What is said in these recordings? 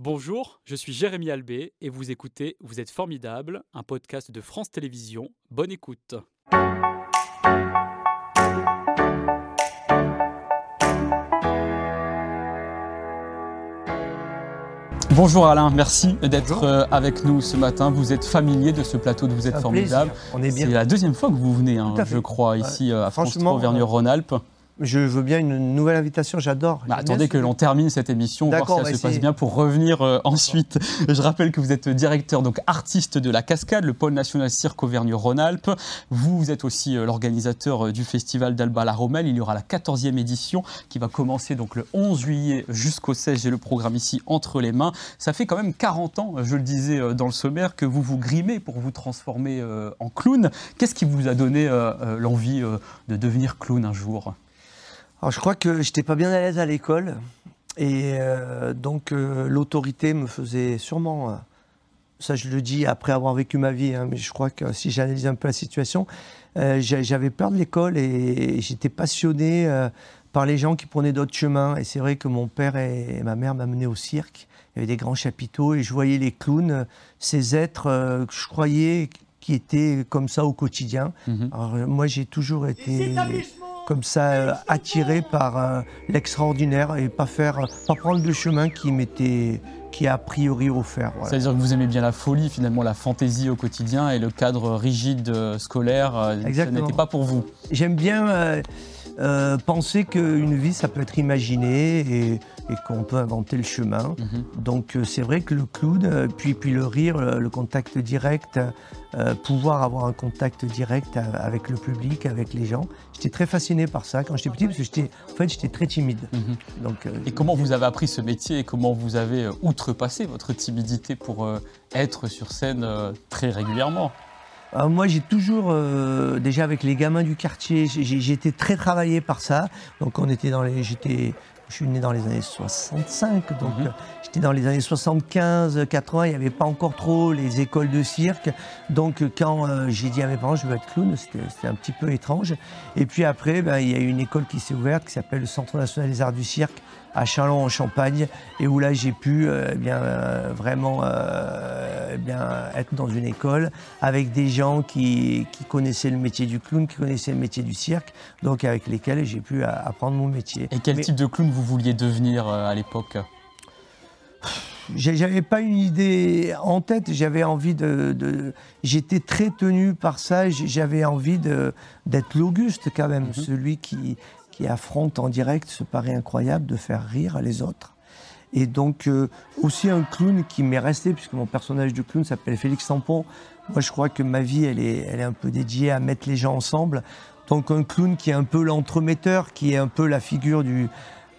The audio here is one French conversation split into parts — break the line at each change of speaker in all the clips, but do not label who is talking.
Bonjour, je suis Jérémy Albé et vous écoutez Vous êtes formidable, un podcast de France Télévisions. Bonne écoute. Bonjour Alain, merci d'être euh, avec nous ce matin. Vous êtes familier de ce plateau de Vous êtes formidable.
On est bien.
C'est la deuxième fois que vous venez, hein, je crois, ici euh, à France Auvergne-Rhône-Alpes.
Je veux bien une nouvelle invitation, j'adore.
Bah, attendez que l'on termine cette émission, voir si elle
va
se passe bien pour revenir euh, ensuite. Je rappelle que vous êtes directeur, donc artiste de la Cascade, le pôle national cirque Auvergne-Rhône-Alpes. Vous, vous êtes aussi euh, l'organisateur euh, du festival d'Alba la Rommel. Il y aura la 14e édition qui va commencer donc le 11 juillet jusqu'au 16. J'ai le programme ici entre les mains. Ça fait quand même 40 ans, je le disais dans le sommaire, que vous vous grimez pour vous transformer en clown. Qu'est-ce qui vous a donné l'envie de devenir clown un jour?
Alors, je crois que j'étais pas bien à l'aise à l'école. Et euh, donc, euh, l'autorité me faisait sûrement. euh, ça, je le dis après avoir vécu ma vie, hein, mais je crois que si j'analyse un peu la situation, euh, j'a- j'avais peur de l'école et j'étais passionné euh, par les gens qui prenaient d'autres chemins. Et c'est vrai que mon père et ma mère m'amenaient au cirque. Il y avait des grands chapiteaux et je voyais les clowns, ces êtres euh, que je croyais qui étaient comme ça au quotidien.
Mhm.
Alors, moi, j'ai toujours été comme ça euh, attiré par euh, l'extraordinaire et pas faire, pas prendre le chemin qui m'était, qui a a priori offert. voilà.
C'est-à-dire que vous aimez bien la folie, finalement, la fantaisie au quotidien et le cadre rigide euh, scolaire, euh, ça
Exactement.
n'était pas pour vous.
J'aime bien euh, penser qu'une vie, ça peut être imaginé et, et qu'on peut inventer le chemin.
Mhm.
Donc euh, c'est vrai que le clown, euh, puis, puis le rire, le, contact direct, euh, pouvoir avoir un contact direct avec le public, avec les gens. J'étais très fasciné par ça quand j'étais petit parce que j'étais, en fait, j'étais très timide.
Mhm.
Donc, euh,
Et comment vous avez appris ce métier et comment vous avez outrepassé votre timidité pour être sur scène très régulièrement?
Alors, moi, j'ai toujours, euh, déjà avec les gamins du quartier, j'ai été très travaillé par ça. Donc, on était dans les, j'étais, je suis né dans les années 65, donc
Mhm.
euh, j'étais dans les années 75, 80. Il n'y avait pas encore trop les écoles de cirque. Donc, euh, quand euh, j'ai dit à mes parents, je veux être clown, c'était un petit peu étrange. Et puis après, ben, il y a une école qui s'est ouverte qui s'appelle le Centre national des arts du cirque à Châlons en Champagne et où là j'ai pu euh, eh bien euh, vraiment eh bien être dans une école avec des gens qui, qui connaissaient le métier du clown, qui connaissaient le métier du cirque, donc avec lesquels j'ai pu apprendre mon métier.
Et quel
Mais
type de clown vous vouliez devenir euh, à l'époque?
J'avais pas une idée en tête, j'avais envie de, de- j'étais très tenu par ça, j'avais envie d'être l'Auguste quand même,
Mhm.
celui qui, qui affronte en direct ce pari incroyable de faire rire les autres. Et donc euh, aussi un clown qui m'est resté, puisque mon personnage de clown s'appelle Félix Tampon. Moi je crois que ma vie elle est, elle est un peu dédiée à mettre les gens ensemble. Donc un clown qui est un peu l'entremetteur, qui est un peu la figure du,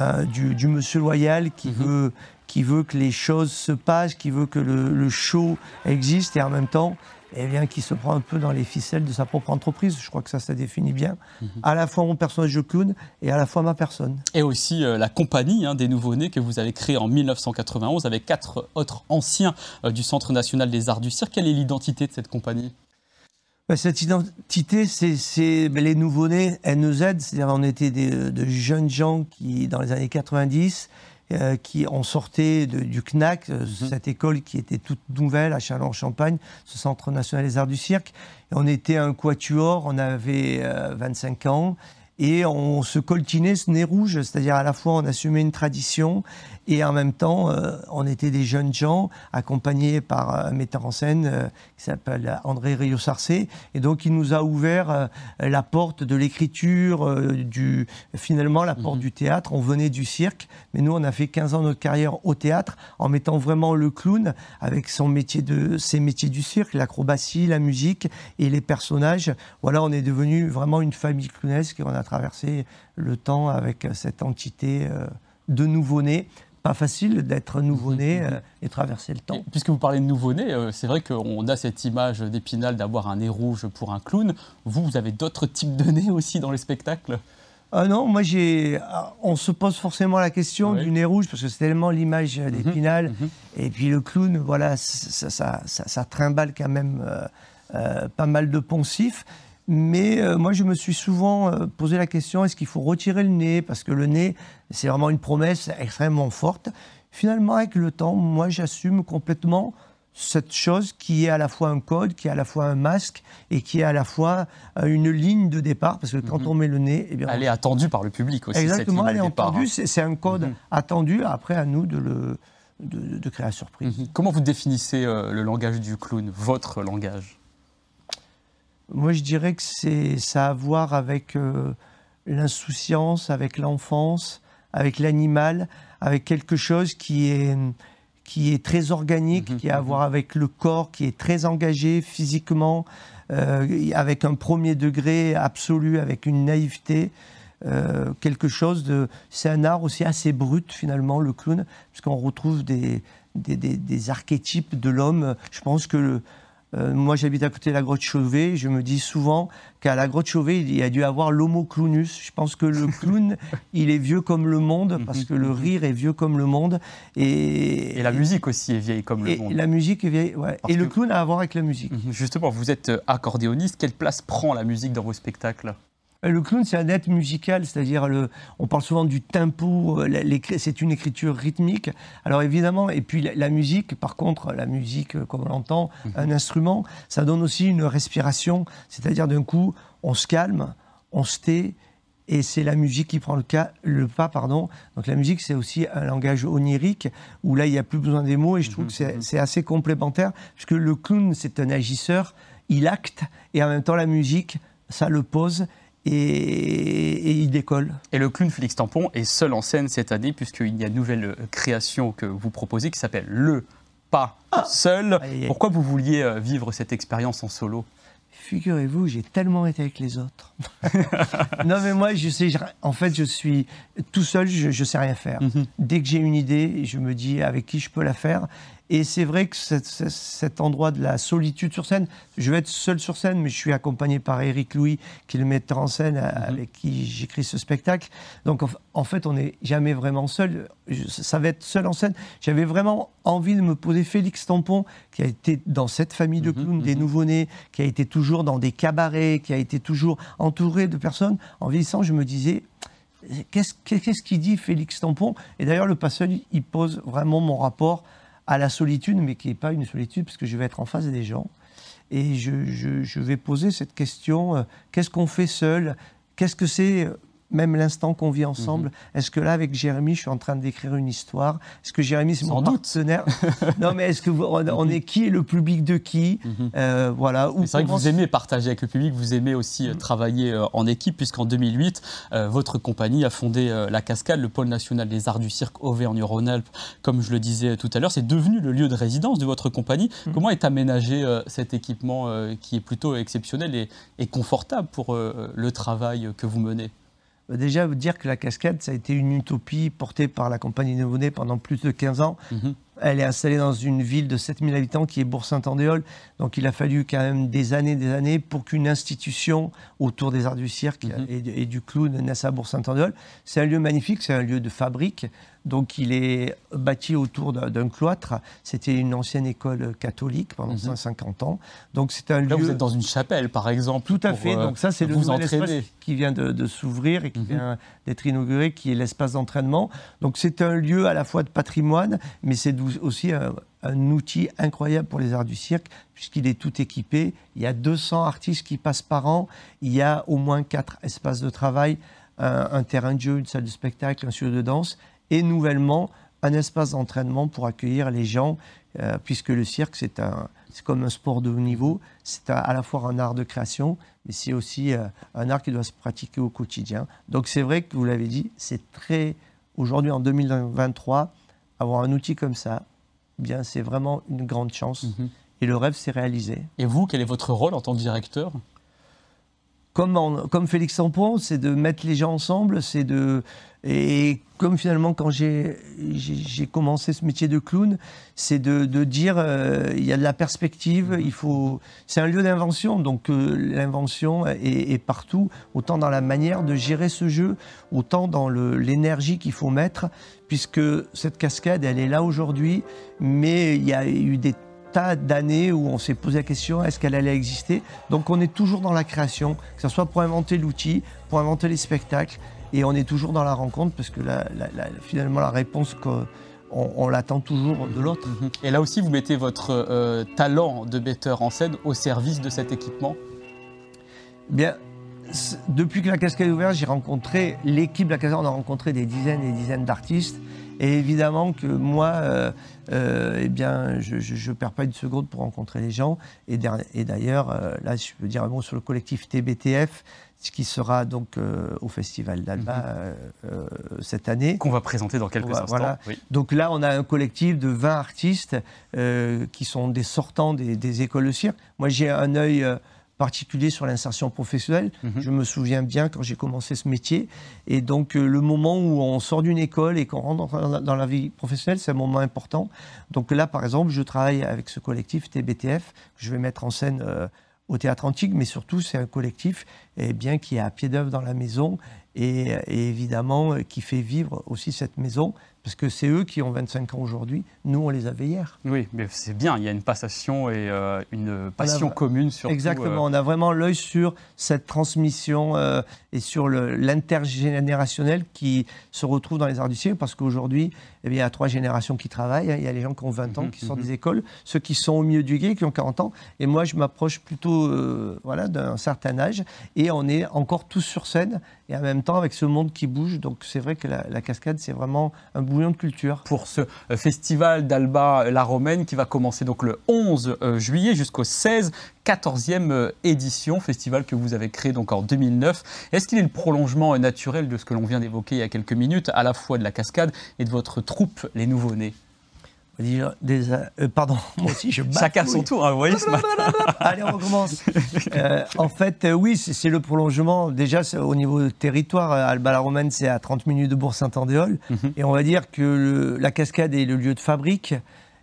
euh, du, du monsieur loyal, qui,
Mhm.
veut, qui veut que les choses se passent, qui veut que le, le show existe et en même temps eh bien, qui se prend un peu dans les ficelles de sa propre entreprise. Je crois que ça, ça définit bien
Mhm.
à la fois mon personnage de clown et à la fois ma personne.
Et aussi euh, la compagnie hein, des nouveau-nés que vous avez créée en 1991 avec quatre autres anciens euh, du Centre national des arts du cirque. Quelle est l'identité de cette compagnie?
Ben, Cette identité, c'est ben, les nouveau-nés NEZ, c'est-à-dire on était des, de jeunes gens qui, dans les années 90, euh, qui ont sorti de- du CNAC, euh, cette école qui était toute nouvelle à Châlons-en-Champagne, ce Centre national des arts du cirque. Et on était un quatuor, on avait euh, 25 ans. Et on se coltinait ce nez rouge, c'est-à-dire à la fois on assumait une tradition et en même temps euh, on était des jeunes gens accompagnés par un metteur en scène euh, qui s'appelle André Rio-Sarcé. Et donc il nous a ouvert euh, la porte de l'écriture, euh, du, finalement la porte
Mhm.
du théâtre. On venait du cirque, mais nous on a fait 15 ans de notre carrière au théâtre en mettant vraiment le clown avec son métier de, ses métiers du cirque, l'acrobatie, la musique et les personnages. Voilà, on est devenu vraiment une famille clownesque et on a traversé le temps avec cette entité euh, de nouveau-né. Pas facile d'être nouveau-né
Mhm, mhm.
euh, et traverser le temps.
Et Puisque vous parlez de nouveau-né, euh, c'est vrai qu'on a cette image d'Épinal d'avoir un nez rouge pour un clown. Vous, vous avez d'autres types de nez aussi dans les spectacles
Ah non, moi j'ai. ah, On se pose forcément la question
Oui.
du nez rouge parce que c'est tellement l'image euh, d'Épinal. Et puis le clown, voilà, ça, ça, ça- ça trimballe quand même euh, pas mal de poncifs. Mais euh, moi, je me suis souvent euh, posé la question est-ce qu'il faut retirer le nez? Parce que le nez, c'est vraiment une promesse extrêmement forte. finalement, avec le temps, moi, j'assume complètement cette chose qui est à la fois un code, qui est à la fois un masque et qui est à la fois euh, une ligne de départ, parce que quand mhm. on met le nez...
Eh bien, elle est attendue par le public aussi.
Exactement, elle est attendue, hein. c'est un code mhm. attendu, après à nous de, le, de, créer la surprise. Mhm.
Comment vous définissez euh, le langage du clown, votre langage?
Moi je dirais que ça a à voir avec euh, l'insouciance, avec l'enfance, avec l'animal, avec quelque chose qui est qui est très organique, mhm, qui a à mhm. voir avec le corps, qui est très engagé physiquement, euh, avec un premier degré absolu, avec une naïveté. Euh, quelque chose de. C'est un art aussi assez brut finalement, le clown, puisqu'on retrouve des, des, des, archétypes de l'homme. Je pense que le, euh, moi, j'habite à côté de la grotte Chauvet. Je me dis souvent qu'à la grotte Chauvet, il y a dû avoir l'homo clownus. Je pense que le clown, il est vieux comme le monde, parce que le rire est vieux comme le monde.
Et, et la musique aussi est vieille comme le monde.
La musique est vieille, ouais. et le clown a à voir avec la musique.
Mhm. Justement, vous êtes accordéoniste. Quelle place prend la musique dans vos spectacles?
Le clown, c'est un être musical, c'est-à-dire, on parle souvent du tempo, euh, c'est une écriture rythmique. Alors évidemment, et puis la, musique, par contre, la musique, euh, comme on l'entend, mhm. un instrument, ça donne aussi une respiration, c'est-à-dire d'un coup, on se calme, on se tait, et c'est la musique qui prend le, cas, le pas. Pardon. Donc la musique, c'est aussi un langage onirique, où là, il n'y a plus besoin des mots, et je trouve que c'est mhm. assez complémentaire, puisque le clown, c'est un agisseur, il acte, et en même temps, la musique, ça le pose, et, il décolle.
Et le clown Félix Tampon est seul en scène cette année, puisqu'il y a une nouvelle création que vous proposez qui s'appelle Le Pas ah Seul. Pourquoi vous vouliez euh, vivre cette expérience en solo?
Figurez-vous, j'ai tellement été avec les autres. non, mais moi, je sais, en fait, je suis tout seul, je ne sais rien faire. Mhm. Dès que j'ai une idée, je me dis avec qui je peux la faire. Et c'est vrai que cet endroit de la solitude sur scène, je vais être seul sur scène, mais je suis accompagné par Eric Louis, qui est le metteur en scène mhm. avec qui j'écris ce spectacle. Donc en fait, on n'est jamais vraiment seul. Ça va être seul en scène. J'avais vraiment envie de me poser Félix Tampon, qui a été dans cette famille de mhm, clowns, des mhm. nouveau-nés, qui a été toujours dans des cabarets, qui a été toujours entouré de personnes. En vieillissant, je me disais, qu'est-ce qu'il dit Félix Tampon? Et d'ailleurs, le passeur, il pose vraiment mon rapport à la solitude, mais qui n'est pas une solitude, parce que je vais être en face des gens. Et je, vais poser cette question, euh, qu'est-ce qu'on fait seul? Qu'est-ce que c'est euh, même l'instant qu'on vit ensemble. Mhm. Est-ce que là, avec Jérémy, je suis en train d'écrire une histoire? Est-ce que Jérémy, c'est mon partenaire? Non, mais est-ce que on, est qui est le public de qui?
Mhm. euh, Voilà. C'est vrai que vous aimez partager avec le public, vous aimez aussi euh, mhm. travailler euh, en équipe, puisqu'en 2008, votre compagnie a fondé la Cascade, le pôle national des arts du cirque Auvergne-Rhône-Alpes, comme je le disais tout à l'heure. C'est devenu le lieu de résidence de votre compagnie. Comment est aménagé cet équipement qui est plutôt exceptionnel et, et confortable pour le travail que vous menez?
Déjà, vous dire que la cascade, ça a été une utopie portée par la compagnie Nouveau-Né pendant plus de 15 ans. Mhm. Elle est installée dans une ville de 7000 habitants qui est Bourg-Saint-Andéol. Donc il a fallu quand même des années, des années pour qu'une institution autour des arts du cirque mhm. et, du clown naisse à Bourg-Saint-Andéol. C'est un lieu magnifique, c'est un lieu de fabrique. Donc il est bâti autour d'un cloître. C'était une ancienne école catholique pendant 150 mhm. ans. Donc c'est un
Là, vous êtes dans une chapelle, par exemple.
Tout à fait. Donc ça, c'est le nouvel espace qui vient de, s'ouvrir et qui mhm. vient d'être inauguré, qui est l'espace d'entraînement. Donc c'est un lieu à la fois de patrimoine, mais c'est aussi un, outil incroyable pour les arts du cirque, puisqu'il est tout équipé. Il y a 200 artistes qui passent par an. Il y a au moins quatre espaces de travail, un terrain de jeu, une salle de spectacle, un studio de danse et nouvellement un espace d'entraînement pour accueillir les gens, euh, puisque le cirque, c'est comme un sport de haut niveau, c'est à, la fois un art de création, mais c'est aussi euh, un art qui doit se pratiquer au quotidien. Donc c'est vrai que vous l'avez dit, c'est très, aujourd'hui en 2023, avoir un outil comme ça, eh bien c'est vraiment une grande chance. Mhm. Et le rêve s'est réalisé.
Et vous, quel est votre rôle en tant que directeur?
Comme, comme Félix Sampon, c'est de mettre les gens ensemble, c'est de et comme finalement quand j'ai commencé ce métier de clown, c'est de, de, dire euh, il y a de la perspective, il faut c'est un lieu d'invention, donc euh, l'invention est, est, partout, autant dans la manière de gérer ce jeu, autant dans l'énergie qu'il faut mettre, puisque cette cascade elle est là aujourd'hui, mais il y a eu des tas d'années où on s'est posé la question est-ce qu'elle allait exister? Donc on est toujours dans la création, que ce soit pour inventer l'outil, pour inventer les spectacles, et on est toujours dans la rencontre parce que finalement la réponse on, l'attend toujours de l'autre. Mhm.
Et là aussi, vous mettez votre talent de metteur en scène au service de cet équipement?
Bien, depuis que la cascade est ouverte, j'ai rencontré l'équipe de la cascade, on a rencontré des dizaines et des dizaines d'artistes. Et évidemment que moi, euh, euh, eh bien, je ne perds pas une seconde pour rencontrer les gens. Et, d'ailleurs, euh, là, je peux dire un mot sur le collectif TBTF, qui sera donc au Festival d'Alba mhm. cette année.
Qu'on va présenter dans quelques instants.
Donc là, on a un collectif de 20 artistes qui sont des sortants des, des écoles de cirque. Moi, j'ai un œil particulier sur l'insertion professionnelle. Mhm. Je me souviens bien quand j'ai commencé ce métier. Et donc, euh, le moment où on sort d'une école et qu'on rentre dans la, vie professionnelle, c'est un moment important. Donc là, par exemple, je travaille avec ce collectif TBTF, que je vais mettre en scène euh, au Théâtre Antique, mais surtout, c'est un collectif eh bien, qui est à pied d'œuvre dans la maison et, et, évidemment euh, qui fait vivre aussi cette maison parce que c'est eux qui ont 25 ans aujourd'hui, nous on les avait hier.
Oui, mais c'est bien, il y a une passation et euh, une passion commune sur
Exactement, euh, on a vraiment l'œil sur cette transmission euh, et sur l'intergénérationnel qui se retrouve dans les arts du ciel, parce qu'aujourd'hui, eh il y a trois générations qui travaillent, hein. il y a les gens qui ont 20 ans, mhm, qui sortent mhm. des écoles, ceux qui sont au milieu du guet, qui ont 40 ans, et moi je m'approche plutôt voilà, d'un certain âge, et on est encore tous sur scène, et en même temps avec ce monde qui bouge, donc c'est vrai que la, la cascade c'est vraiment un de culture.
Pour ce euh, festival d'Alba la Romaine qui va commencer donc le 11 euh, juillet jusqu'au 16, 14e euh, édition, festival que vous avez créé donc en 2009. Est-ce qu'il est le prolongement naturel de ce que l'on vient d'évoquer il y a quelques minutes, à la fois de la cascade et de votre troupe, les Nouveaux-Nés
des, euh, pardon, moi aussi je
Chacun son tour, hein, vous voyez ce matin.
Allez, on recommence. Euh, en fait, euh, oui, c'est le prolongement. Déjà, au niveau territoire, Alba la Romaine, c'est à 30 minutes de Bourg-Saint-Andéol. Mhm. Et on va dire que la cascade est le lieu de fabrique.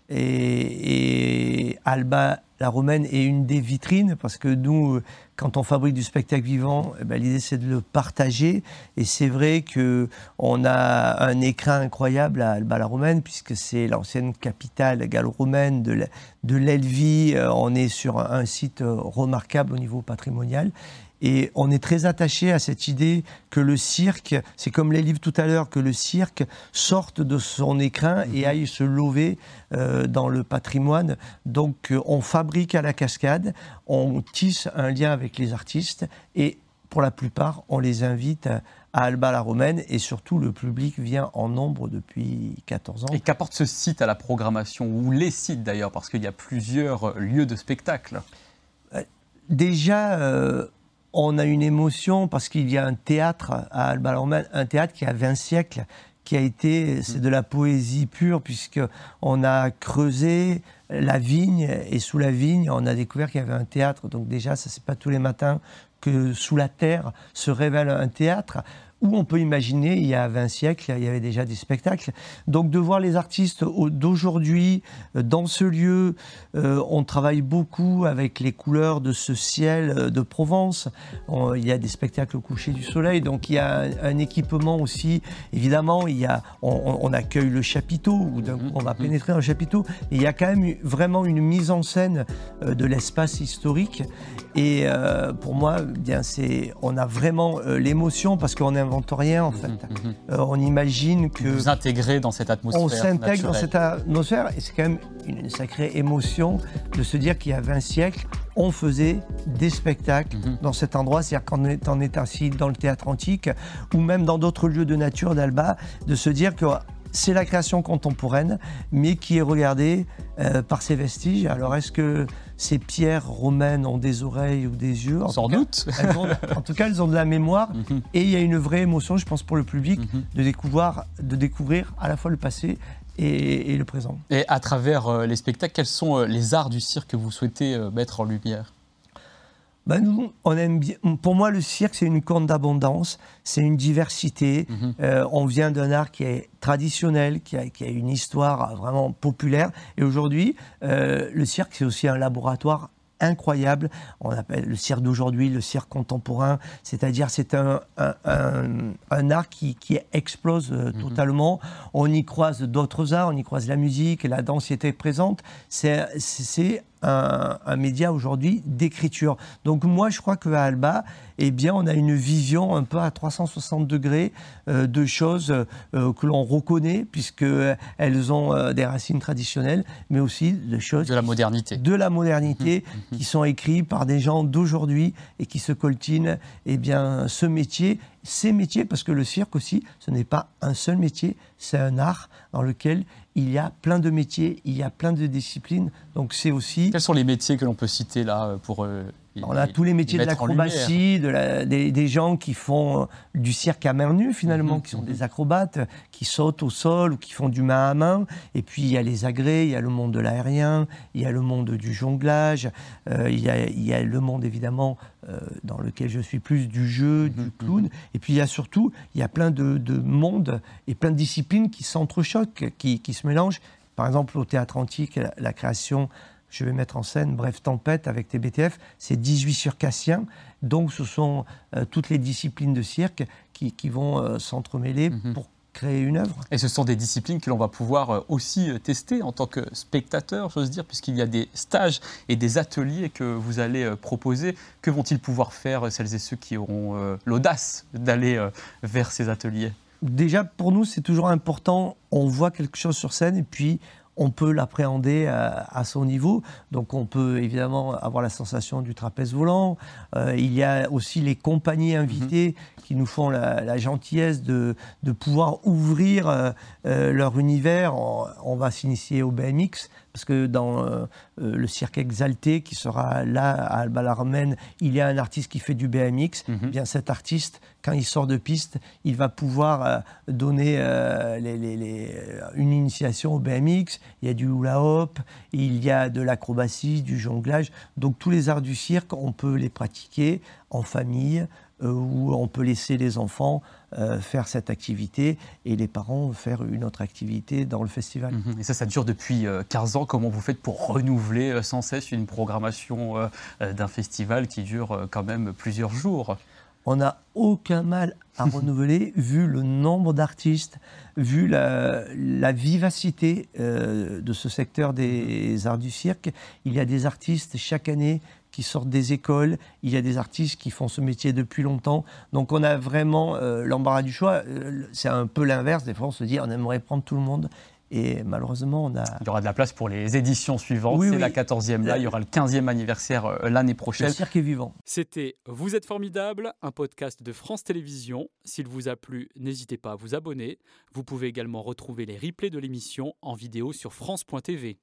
Et, et Alba la Romaine est une des vitrines parce que nous, quand on fabrique du spectacle vivant, eh ben, l'idée c'est de le partager. Et c'est vrai que on a un écrin incroyable à Alba la Romaine puisque c'est l'ancienne capitale gallo-romaine de l'Elvie. Euh, on est sur un site remarquable au niveau patrimonial. Et on est très attaché à cette idée que le cirque, c'est comme les livres tout à l'heure, que le cirque sorte de son écrin et mhm. aille se lever euh, dans le patrimoine. Donc euh, on fabrique à la cascade, on tisse un lien avec les artistes et pour la plupart, on les invite à, Alba la Romaine et surtout le public vient en nombre depuis 14 ans.
Et qu'apporte ce site à la programmation, ou les sites d'ailleurs, parce qu'il y a plusieurs lieux de spectacle?
Euh, Déjà, on a une émotion parce qu'il y a un théâtre à Alba un théâtre qui a 20 siècles, qui a été, c'est de la poésie pure, puisque on a creusé la vigne, et sous la vigne, on a découvert qu'il y avait un théâtre. Donc déjà, ça c'est pas tous les matins que sous la terre se révèle un théâtre où on peut imaginer, il y a 20 siècles, il y avait déjà des spectacles. Donc de voir les artistes d'aujourd'hui euh, dans ce lieu, euh, on travaille beaucoup avec les couleurs de ce ciel euh, de Provence. il y a des spectacles au coucher du soleil, donc il y a un, équipement aussi. Évidemment, il y a, on, accueille le chapiteau, ou on va pénétrer dans le chapiteau. il y a quand même vraiment une mise en scène de l'espace historique. Et pour moi, bien c'est, on a vraiment l'émotion parce qu'on est n'invente rien en fait. Mhm, mhm. Euh, on imagine que.
Vous intégrez dans cette atmosphère.
On s'intègre dans cette atmosphère et c'est quand même une sacrée émotion de se dire qu'il y a 20 siècles, on faisait des spectacles mhm. dans cet endroit. C'est-à-dire quand on est assis dans le théâtre antique ou même dans d'autres lieux de nature d'Alba, de se dire que c'est la création contemporaine, mais qui est regardée euh, par ses vestiges. Alors, est-ce que ces pierres romaines ont des oreilles ou des yeux
Sans doute.
en tout cas, elles ont de la mémoire. Mhm. Et il y a une vraie émotion, je pense, pour le public, mhm. de, découvrir, de découvrir à la fois le passé et, le présent.
Et à travers euh, les spectacles, quels sont euh, les arts du cirque que vous souhaitez mettre en lumière?
Ben nous, on aime bien. Pour moi, le cirque, c'est une corne d'abondance, c'est une diversité. Mhm. Euh, on vient d'un art qui est traditionnel, qui a, qui a une histoire vraiment populaire. Et aujourd'hui, euh, le cirque, c'est aussi un laboratoire incroyable. On appelle le cirque d'aujourd'hui le cirque contemporain, c'est-à-dire c'est un, un, art qui, qui explose euh, mhm. totalement. On y croise d'autres arts, on y croise la musique, la danse y était présente. C'est un, média aujourd'hui d'écriture. Donc moi, je crois qu'à Alba, eh bien, on a une vision un peu à 360 degrés euh, de choses euh, que l'on reconnaît, puisqu'elles ont euh, des racines traditionnelles, mais aussi de choses...
De la modernité.
De la modernité, mmh, mmh, mmh. qui sont écrits par des gens d'aujourd'hui et qui se coltinent eh bien, ce métier ces métiers, parce que le cirque aussi, ce n'est pas un seul métier, c'est un art dans lequel il y a plein de métiers, il y a plein de disciplines. Donc c'est aussi.
Quels sont les métiers que l'on peut citer là pour euh,
on a tous les métiers de l'acrobatie, de des, gens qui font euh, du cirque à main nue finalement, mhm, qui sont mhm. des acrobates, qui sautent au sol ou qui font du main à main. Et puis il y a les agrès, il y a le monde de l'aérien, il y a le monde du jonglage, euh, il, y a, le monde évidemment euh, dans lequel je suis plus du jeu, mhm, du clown. Et puis il y a surtout, il y a plein de, mondes et plein de disciplines qui s'entrechoquent, qui, qui, se mélangent. Par exemple, au théâtre antique, la création je vais mettre en scène Bref Tempête avec TBTF, c'est 18 circassiens, donc ce sont euh, toutes les disciplines de cirque qui, vont euh, s'entremêler mhm. pour créer une œuvre.
Et ce sont des disciplines que l'on va pouvoir euh, aussi tester en tant que spectateur, j'ose dire, puisqu'il y a des stages et des ateliers que vous allez proposer. Que vont-ils pouvoir faire celles et ceux qui auront l'audace d'aller vers ces ateliers?
Déjà, pour nous, c'est toujours important. On voit quelque chose sur scène et puis on peut l'appréhender à, son niveau. Donc on peut évidemment avoir la sensation du trapèze volant. Euh, il y a aussi les compagnies invitées mhm. qui nous font la, gentillesse de, pouvoir ouvrir euh, euh, leur univers. On, va s'initier au BMX parce que dans le cirque exalté qui sera là à Alba la Romaine, il y a un artiste qui fait du BMX. Mhm. Eh bien cet artiste, quand il sort de piste, il va pouvoir donner une initiation au BMX il y a du hula hoop, il y a de l'acrobatie, du jonglage. Donc tous les arts du cirque, on peut les pratiquer en famille euh, ou on peut laisser les enfants euh, faire cette activité et les parents faire une autre activité dans le festival.
Mhm. Et ça, ça dure depuis 15 euh, ans. Comment vous faites pour renouveler sans cesse une programmation d'un festival qui dure quand même plusieurs jours?
On n'a aucun mal à renouveler vu le nombre d'artistes, vu la, vivacité euh, de ce secteur des arts du cirque. Il y a des artistes chaque année qui sortent des écoles, il y a des artistes qui font ce métier depuis longtemps. Donc on a vraiment euh, l'embarras du choix. Euh, c'est un peu l'inverse. Des fois on se dit on aimerait prendre tout le monde et malheureusement, on a.
Il y aura de la place pour les éditions suivantes. c'est la 14e là. Il y aura le 15e anniversaire euh, l'année prochaine. Le
cirque est vivant.
C'était Vous êtes formidable, un podcast de France Télévisions. S'il vous a plu, n'hésitez pas à vous abonner. Vous pouvez également retrouver les replays de l'émission en vidéo sur France.tv.